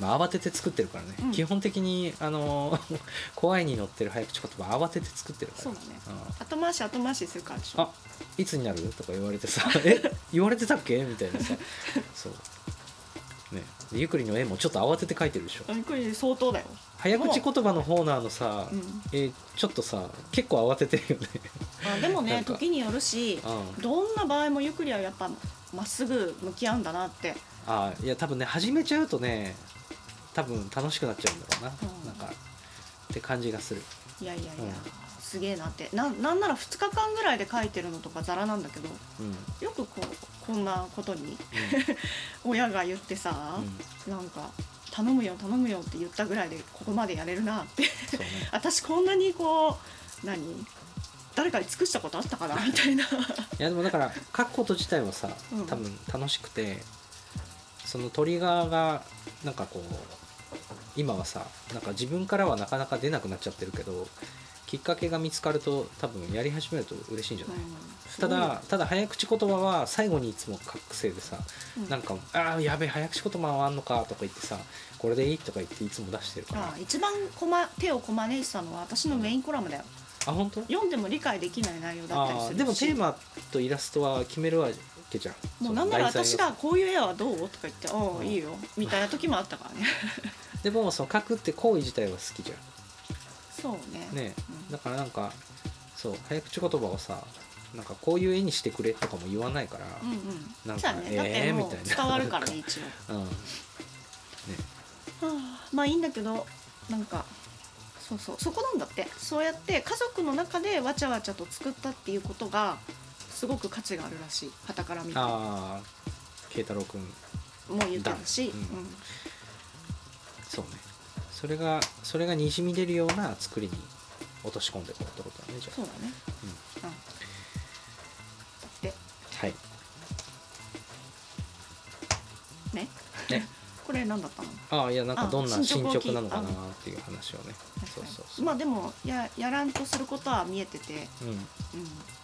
まあ、慌てて作ってるからね、うん。基本的にあの *laughs* 怖いに乗ってる早口言葉慌てて作ってるから。そうだね。ん。後回し後回しするからでしょ。あいつになる？とか言われてさ。*laughs* え言われてたっけ？みたいなさ。*laughs* そう。ね。でゆくりの絵もちょっと慌てて描いてるでしょ。あこれ相当だよ早口言葉の方のあのさ、うん。えちょっとさ結構慌ててるよね。あでもね *laughs* 時によるしうん。どんな場合もゆっくりはやっぱまっすぐ向き合うんだなって。あいや多分ね始めちゃうとね多分楽しくなっちゃうんだろうな、うん。なんかって感じがする。いやいやいや、うん。すげえなって。ななんなら2日間ぐらいで書いてるのとかざらなんだけどうん、うんよくこうこんなことに *laughs* 親が言ってさ、なんか「頼むよ頼むよ」って言ったぐらいでここまでやれるなって。ね。私こんなにこう何？誰かに尽くしたことあったかな？みたいな。いやでもだから書くこと自体はさうん。多分楽しくて、そのトリガーがなんかこう今はさなんか自分からはなかなか出なくなっちゃってるけどきっかけが見つかると多分やり始めると嬉しいんじゃない、ただただ早口言葉は最後にいつも書くせいでさ、うん。なんか「ああやべえ早口言葉はあんのか」とか言ってさ「これでいい?」とか言っていつも出してるから。あ一番こま手をこまねいてたのは私のメインコラムだよ。あ本当？読んでも理解できない内容だったりあするでもテーマとイラストは決めるわけじゃん。もうなんなら私が「こういう絵はどう?」とか言って「おうん。おいいよ」みたいな時もあったからね。*laughs* でもその書くって行為自体は好きじゃそうね。んね。うん。だからなんかそう早口言葉をさなんかこういう絵にしてくれとかも言わないからうんうん。なんかねだってえーみたいな。伝わるからね一応。*laughs* うん。ね。はあまあいいんだけどなんかそうそう。そこなんだって。そうやって家族の中でわちゃわちゃと作ったっていうことがすごく価値があるらしい。傍から見て。もああ慶太郎君言ってるし、だうん。うん。そうねそれがそれがにじみ出るような作りに落とし込んでいこうってことだねじゃそうだね。うん。うん。であはい。ね？ね。これ何だったの？ああいやなんかあどんな進捗なのかなっていう話をね。そうそうそう。まあでもややらんとすることは見えてて、うん。うん、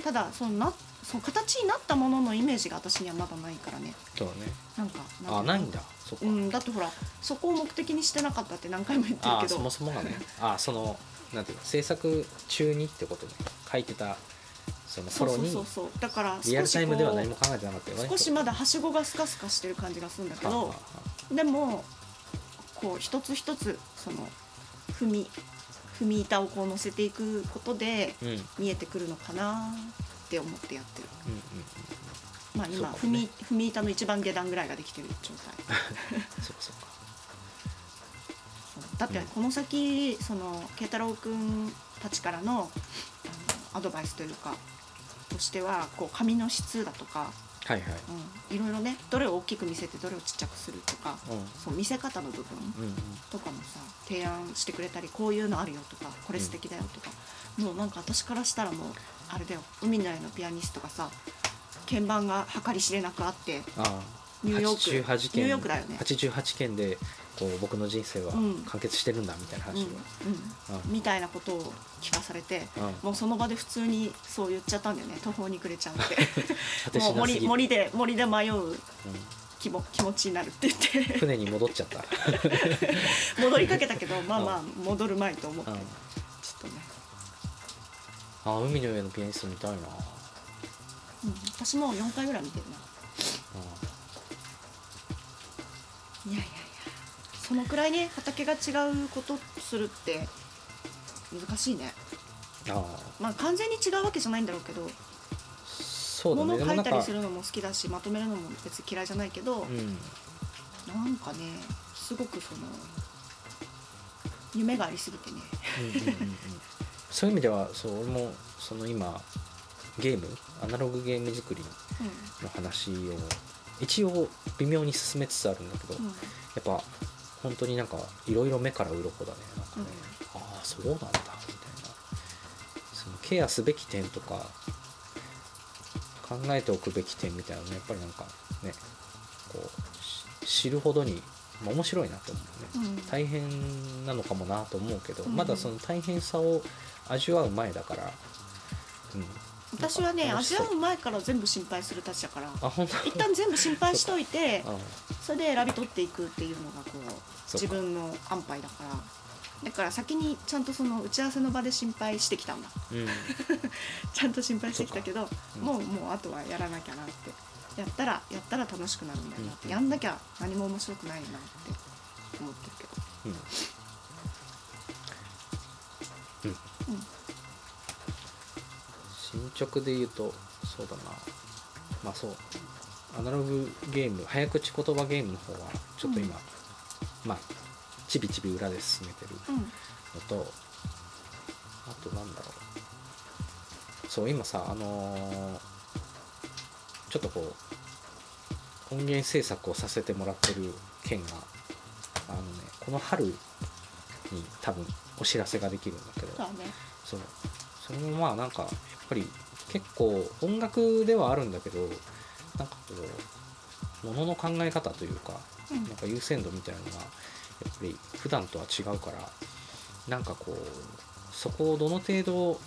ただそのなその形になったもののイメージが私にはまだないからね。そうだね。なんかあないんだ。そこうん、だってほらそこを目的にしてなかったって何回も言ってるけど。そもそもがね。ああそのなんていうの制作中にってことね。書いてたその頃にそうそうだからリアルタイムでは何も考えてなかったよね少しまだはしごがスカスカしてる感じがするんだけどでもこう一つ一つその踏み踏み板をこう乗せていくことでうんうんうん。見えてくるのかなって思ってやってる。うんまあ今、そうかもね。踏み踏み板の一番下段ぐらいができてる状態。*laughs* そうかそうか。だってこの先その慶太郎君たちからのあのアドバイスというかとしてはこう紙の質だとか、はいはい。うん、いろいろねどれを大きく見せてどれをちっちゃくするとかうん。そう見せ方の部分うんうん。とかもさ提案してくれたりこういうのあるよとかこれ素敵だよとか、もうなんか私からしたらもうあれだよ。海の家のピアニストがさ鍵盤が計り知れなくあってああ。ニューヨーク88件。ニューヨークだよね。88件でこう僕の人生はうん。完結してるんだみたいなうん話を、うん、みたいなことを聞かされて、うんもうその場で普通にそう言っちゃったんだよね。途方に暮れちゃうって。*laughs* もう森森で森で迷ううん。気も気持ちになるって言って。船に戻っちゃった、*laughs* 戻りかけたけどまあまあ戻るまいと思って、うんちょっとね、あ海の上のピアニスト見たいな、うん、私も4回ぐらい見てるな。いやいやいやそのくらいね畑が違うことするって難しいね。ああ。まあ完全に違うわけじゃないんだろうけどそうだ物を書いたりするのも好きだしまとめるのも別に嫌いじゃないけど、うん。なんかねすごくその夢がありすぎてね。うんうんうんうんそういう意味ではそう俺もその今ゲームアナログゲーム作りの話を一応微妙に進めつつあるんだけど、うん、うんやっぱ本当になんかいろいろ目から鱗だねなんかね、うん。ああそうなんだみたいな。そのケアすべき点とか考えておくべき点みたいなのねやっぱりなんかねこう知るほどに、まあ、面白いなと思うね、うん。大変なのかもなと思うけど、うん。まだその大変さを味わう前だから、うん、私はね味わう前から全部心配するたちだから。一旦全部心配しといてあ *laughs* それで選び取っていくっていうのがこう自分の安牌だから。だから先にちゃんとその打ち合わせの場で心配してきたんだ。うん。*laughs* ちゃんと心配してきたけど、うん。もうもうあとはやらなきゃなって。やったらやったら楽しくなるんだよなって、うん。やんなきゃ何も面白くないなって思ってるけどうんうん進捗で言うとそうだな。まあそう。アナログゲーム早口言葉ゲームの方はちょっと今、まあちびちび裏で進めてるうん。のとあとなんだろう。そう今さあのーちょっとこう音源制作をさせてもらってる件があのねこの春に多分お知らせができるんだけど。そうだね。そう。それもまあなんかやっぱり結構音楽ではあるんだけどなんかこうものの考え方というかうん。なんか優先度みたいなのがやっぱり普段とは違うからなんかこうそこをどの程度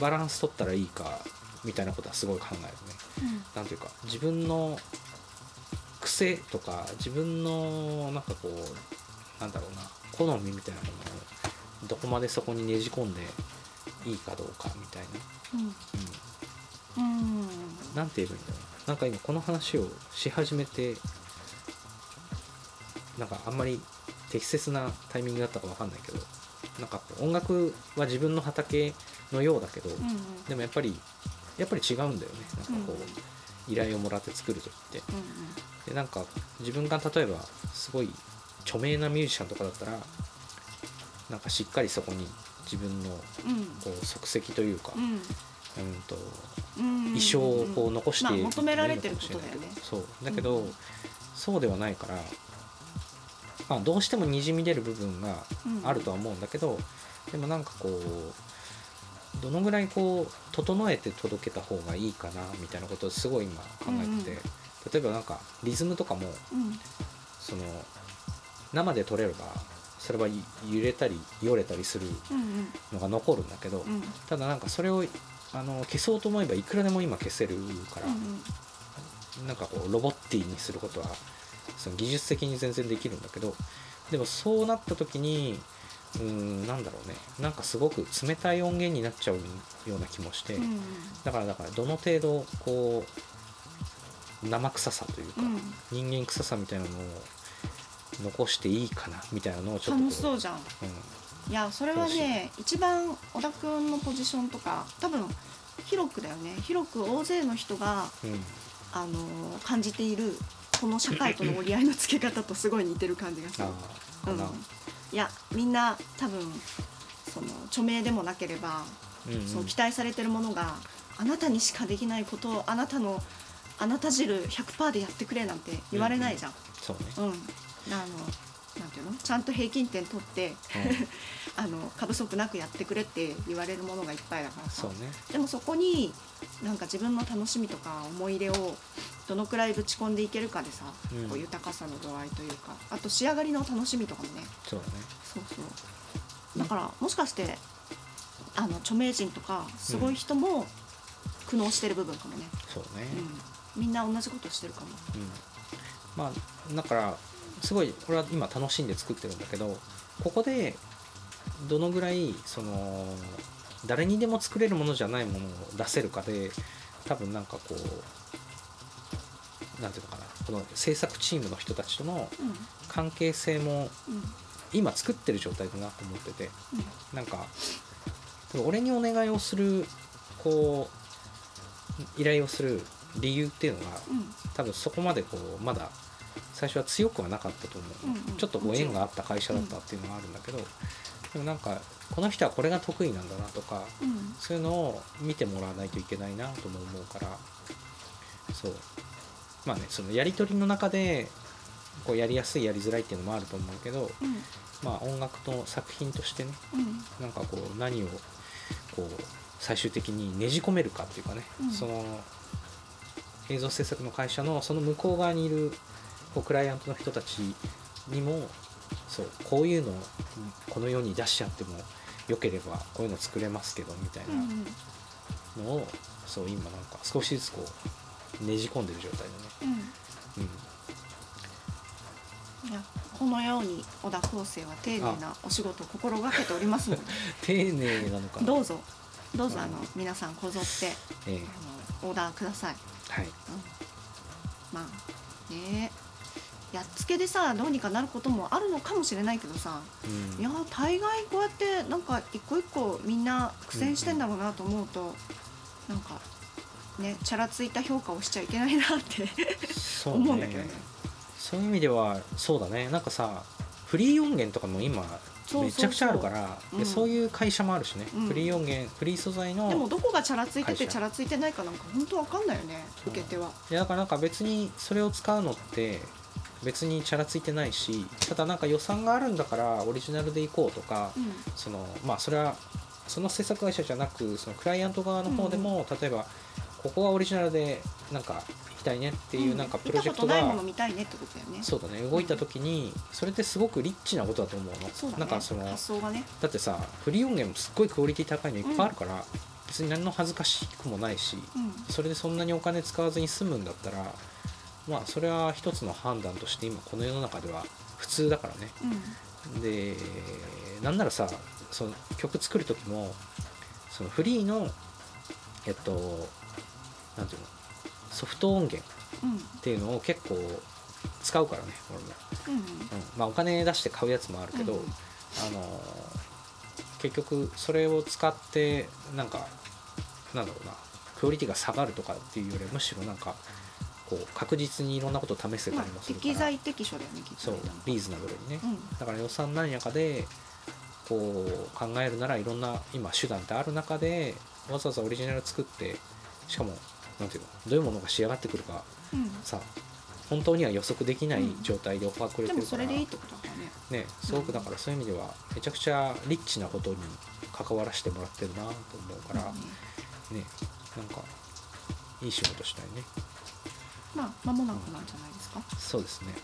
バランス取ったらいいかみたいなことはすごい考えるね。なんていうか自分の癖とか自分のなんかこうなんだろうな好みみたいなものをどこまでそこにねじ込んでいいかどうかみたいな、うん。うんうん、なんて言えばいいんだろう。なんか今この話をし始めてなんかあんまり適切なタイミングだったかわかんないけどなんか音楽は自分の畑のようだけど、うんうん。でもやっぱりやっぱり違うんだよね。なんかこう、依頼をもらって作る時って。うん。でなんか自分が例えばすごい著名なミュージシャンとかだったらなんかしっかりそこに自分のうん。こう足跡というか、うん。うんとうん衣装をこう残して求められてることだよね。そう。だけど、うんそうではないから、まあ、どうしてもにじみ出る部分がうんあるとは思うんだけど、でもなんかこうどのぐらいこう整えて届けた方がいいかなみたいなことをすごい今考えてて、例えばなんかリズムとかもうん。その生で撮れればそれは揺れたりよれたりするうんのが残るんだけど、ただなんかそれをあの消そうと思えばいくらでも今消せるから、うんなんかこうロボッティにすることはその技術的に全然できるんだけどでもそうなった時にうーんなんだろうね。なんかすごく冷たい音源になっちゃうような気もして、うんうん。だからだからどの程度こう生臭さというか、うん。人間臭さみたいなのを残していいかなみたいなのをちょっとこ楽しそうじゃん。うんいやそれはね一番小田君のポジションとか多分広くだよね。広く大勢の人が、うん。あのー感じているこの社会との折り合いのつけ方とすごい似てる感じがすある。うん。いやみんな多分その著名でもなければ、うんうん。その期待されてるものがあなたにしかできないことをあなたのあなた汁100%でやってくれなんて言われないじゃん。そうね、うん、あのなんていうの？ちゃんと平均点取って *laughs* あの過不足なくやってくれって言われるものがいっぱいだからさ。そうね。でもそこになんか自分の楽しみとか思い入れをどのくらいぶち込んでいけるかでさ、うん。こう豊かさの度合いというかあと仕上がりの楽しみとかもね。そうだね。そうそう。だからもしかしてあの著名人とかすごい人も苦悩してる部分かもね、そうね、うん。みんな同じことしてるかも。うん、まあだからすごいこれは今楽しんで作ってるんだけどここでどのぐらいその誰にでも作れるものじゃないものを出せるかで多分なんかこうなんていうのかなこの制作チームの人たちとのうん。関係性もうん。今作ってる状態だなと思っててうん。なんか俺にお願いをするこう依頼をする理由っていうのがうん。多分そこまでこうまだ最初は強くはなかったと思う、うんうん。ちょっとご縁があった会社だったっていうのはあるんだけど、でもなんかこの人はこれが得意なんだなとかうん。そういうのを見てもらわないといけないなとも思うから。そう。まあねそのやり取りの中でこうやりやすいやりづらいっていうのもあると思うけどうん。まあ音楽の作品としてねうん。なんかこう何をこう最終的にねじ込めるかっていうかね、うん。その映像制作の会社のその向こう側にいるこうクライアントの人たちにもそうこういうのをこの世に出しちゃってもよければこういうの作れますけどみたいうんうん。なのを、そう今なんか少しずつこうねじ込んでる状態だね。うん。うん。いやこのように小田康生は丁寧なお仕事を心がけておりますので。*laughs* 丁寧なのかな。どうぞ。どうぞうん。あの皆さんこぞってええ。あのオーダーください、はい。うん、まあねやっつけでさどうにかなることもあるのかもしれないけどさうん。いや大概こうやってなんか一個一個みんな苦戦してんだろうなと思うと、なんかねチャラついた評価をしちゃいけないなってそう思うんだけどね。そういう意味ではそうだね。なんかさフリー音源とかも今めちゃくちゃあるからうん。でそういう会社もあるしね、うん。フリー音源フリー素材のでもどこがチャラついててチャラついてないかなんか本当わかんないよね受け手は。いやだからなんか別にそれを使うのって別にチャラついてないしただなんか予算があるんだからオリジナルでいこうとか、うん。そのまあそれはその制作会社じゃなくそのクライアント側の方でも、例えばここはオリジナルでなんか行きたいねっていうなんかプロジェクトが、見たことないもの見たいねってことだよね。そうだね動いた時にそれってすごくリッチなことだと思うの。そうだね。なんかその発想がね。だってさフリー音源もすっごいクオリティ高いのいっぱいあるから、別に何の恥ずかしくもないしうん。それでそんなにお金使わずに済むんだったらまあそれは一つの判断として今この世の中では普通だからね。うん。でなんならさその曲作る時もそのフリーのえっとなんていうのソフト音源うん。っていうのを結構使うからね俺も、うんうん、まあお金出して買うやつもあるけど、うんあの結局それを使ってなんかなんだろうなクオリティが下がるとかっていうよりむしろなんかこう確実にいろんなことを試せたまありもするから、適材適所だよねきっそうとね。なんかリーズナブルにね、うん。だから予算何やかでこう考えるならいろんな今手段ってある中でわざわざオリジナル作ってしかもなんていうのどういうものが仕上がってくるかうん。さ本当には予測できないうん状態でオファーくれでてるから、もそれでいいってことだね。ねすごくだからそういう意味ではめちゃくちゃリッチなことに関わらせてもらってるなと思うから、うん。ねなんかいい仕事したいねまあ間もなくなんじゃないですか？そうですね、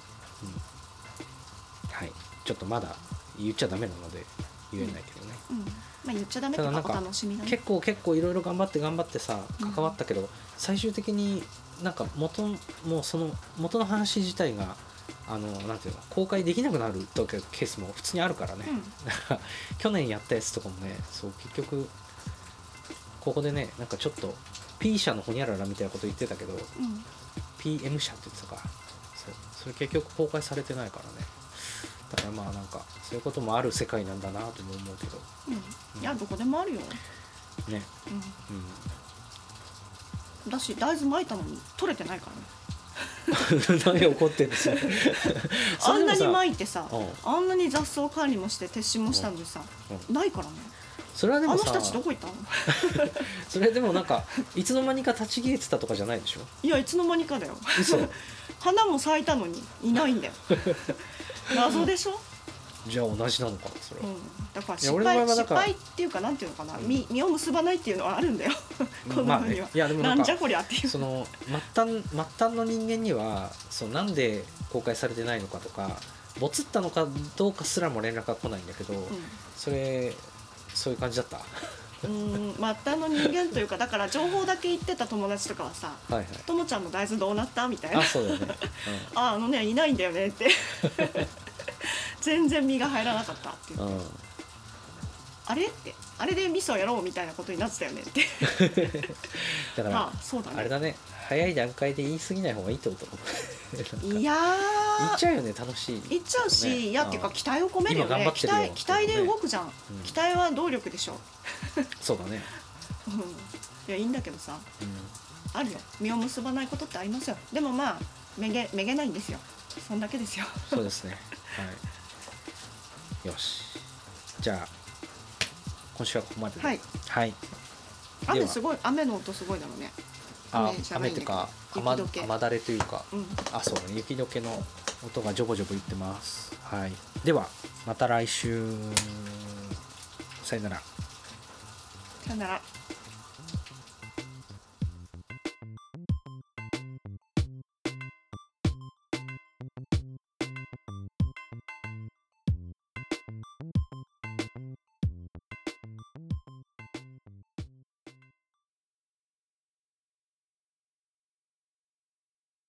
うん、はいちょっとまだ言っちゃダメなので言えないけどね、うん。まあ言っちゃダメっていうかおただなんか楽しみだね。結構結構いろいろ頑張って頑張ってさうん関わったけど、最終的になんか元もうその元の話自体があのなんていうの公開できなくなるとケースも普通にあるからね、うん *laughs* 去年やったやつとかもねそう結局ここでねなんかちょっと P 社のホニャララみたいなこと言ってたけどうん。PM 社って言ってたかそうそれ結局公開されてないからねだからまあなんかそういうこともある世界なんだなとも思うけどうん。いやどこでもあるよ。ねううんん。だし大豆まいたのに取れてないからね。*laughs* 何怒ってんですよそ *laughs* あんなにまいてさうん、あんなに雑草管理もして撤収もしたのにさ、うないからね。それはでもさあの人たちどこ行ったの？*laughs* それでもなんかいつの間にか立ち消えてたとかじゃないでしょ？いやいつの間にかだよ。嘘 *laughs* 花も咲いたのにいないんだよ。*laughs* 謎でしょ？じゃあ同じなのかなそれは、うん。だから失敗失敗っていうかなんていうのかな、うん実実を結ばないっていうのはあるんだよ。こまあの世には。ねいやでもなんんじゃこりゃっていう。その末端末端の人間にはそうなんで公開されてないのかとかボツったのかどうかすらも連絡が来ないんだけど、それそういう感じだった？はうん、うん、末端の人間というかだから情報だけ言ってた友達とかはさいはい「ともちゃんの大豆どうなった?」みたいな。あそうだよね、*laughs* ああのねいないんだよねって。*laughs* 全然身が入らなかったっていう。うん。うん、あれ？って。あれで味噌やろうみたいなことになってたよねって。*laughs* だから、ああそうだね。あれだね早い段階で言い過ぎない方がいいってこと？いや言っーちゃうよね楽しい。言っちゃうし、ね。いやっていうかうん。期待を込めるよね。よ待期待で動くじゃん、うん。期待は動力でしょ、*laughs* そうだね、うん、いやいいんだけどさ。うん、あるよ。実を結ばないことってありますよ。でもまあめげめげないんですよ。そんだけですよ。そうですね。*laughs* はい。よし。じゃあ今週はここまでで。はい、はい、雨すごい雨の音すごいだろうねあ雨っていうか雨雨だれというか。うん。あそう雪解けの音がジョボジョボ言ってます。はい。ではまた来週。さよなら。さよなら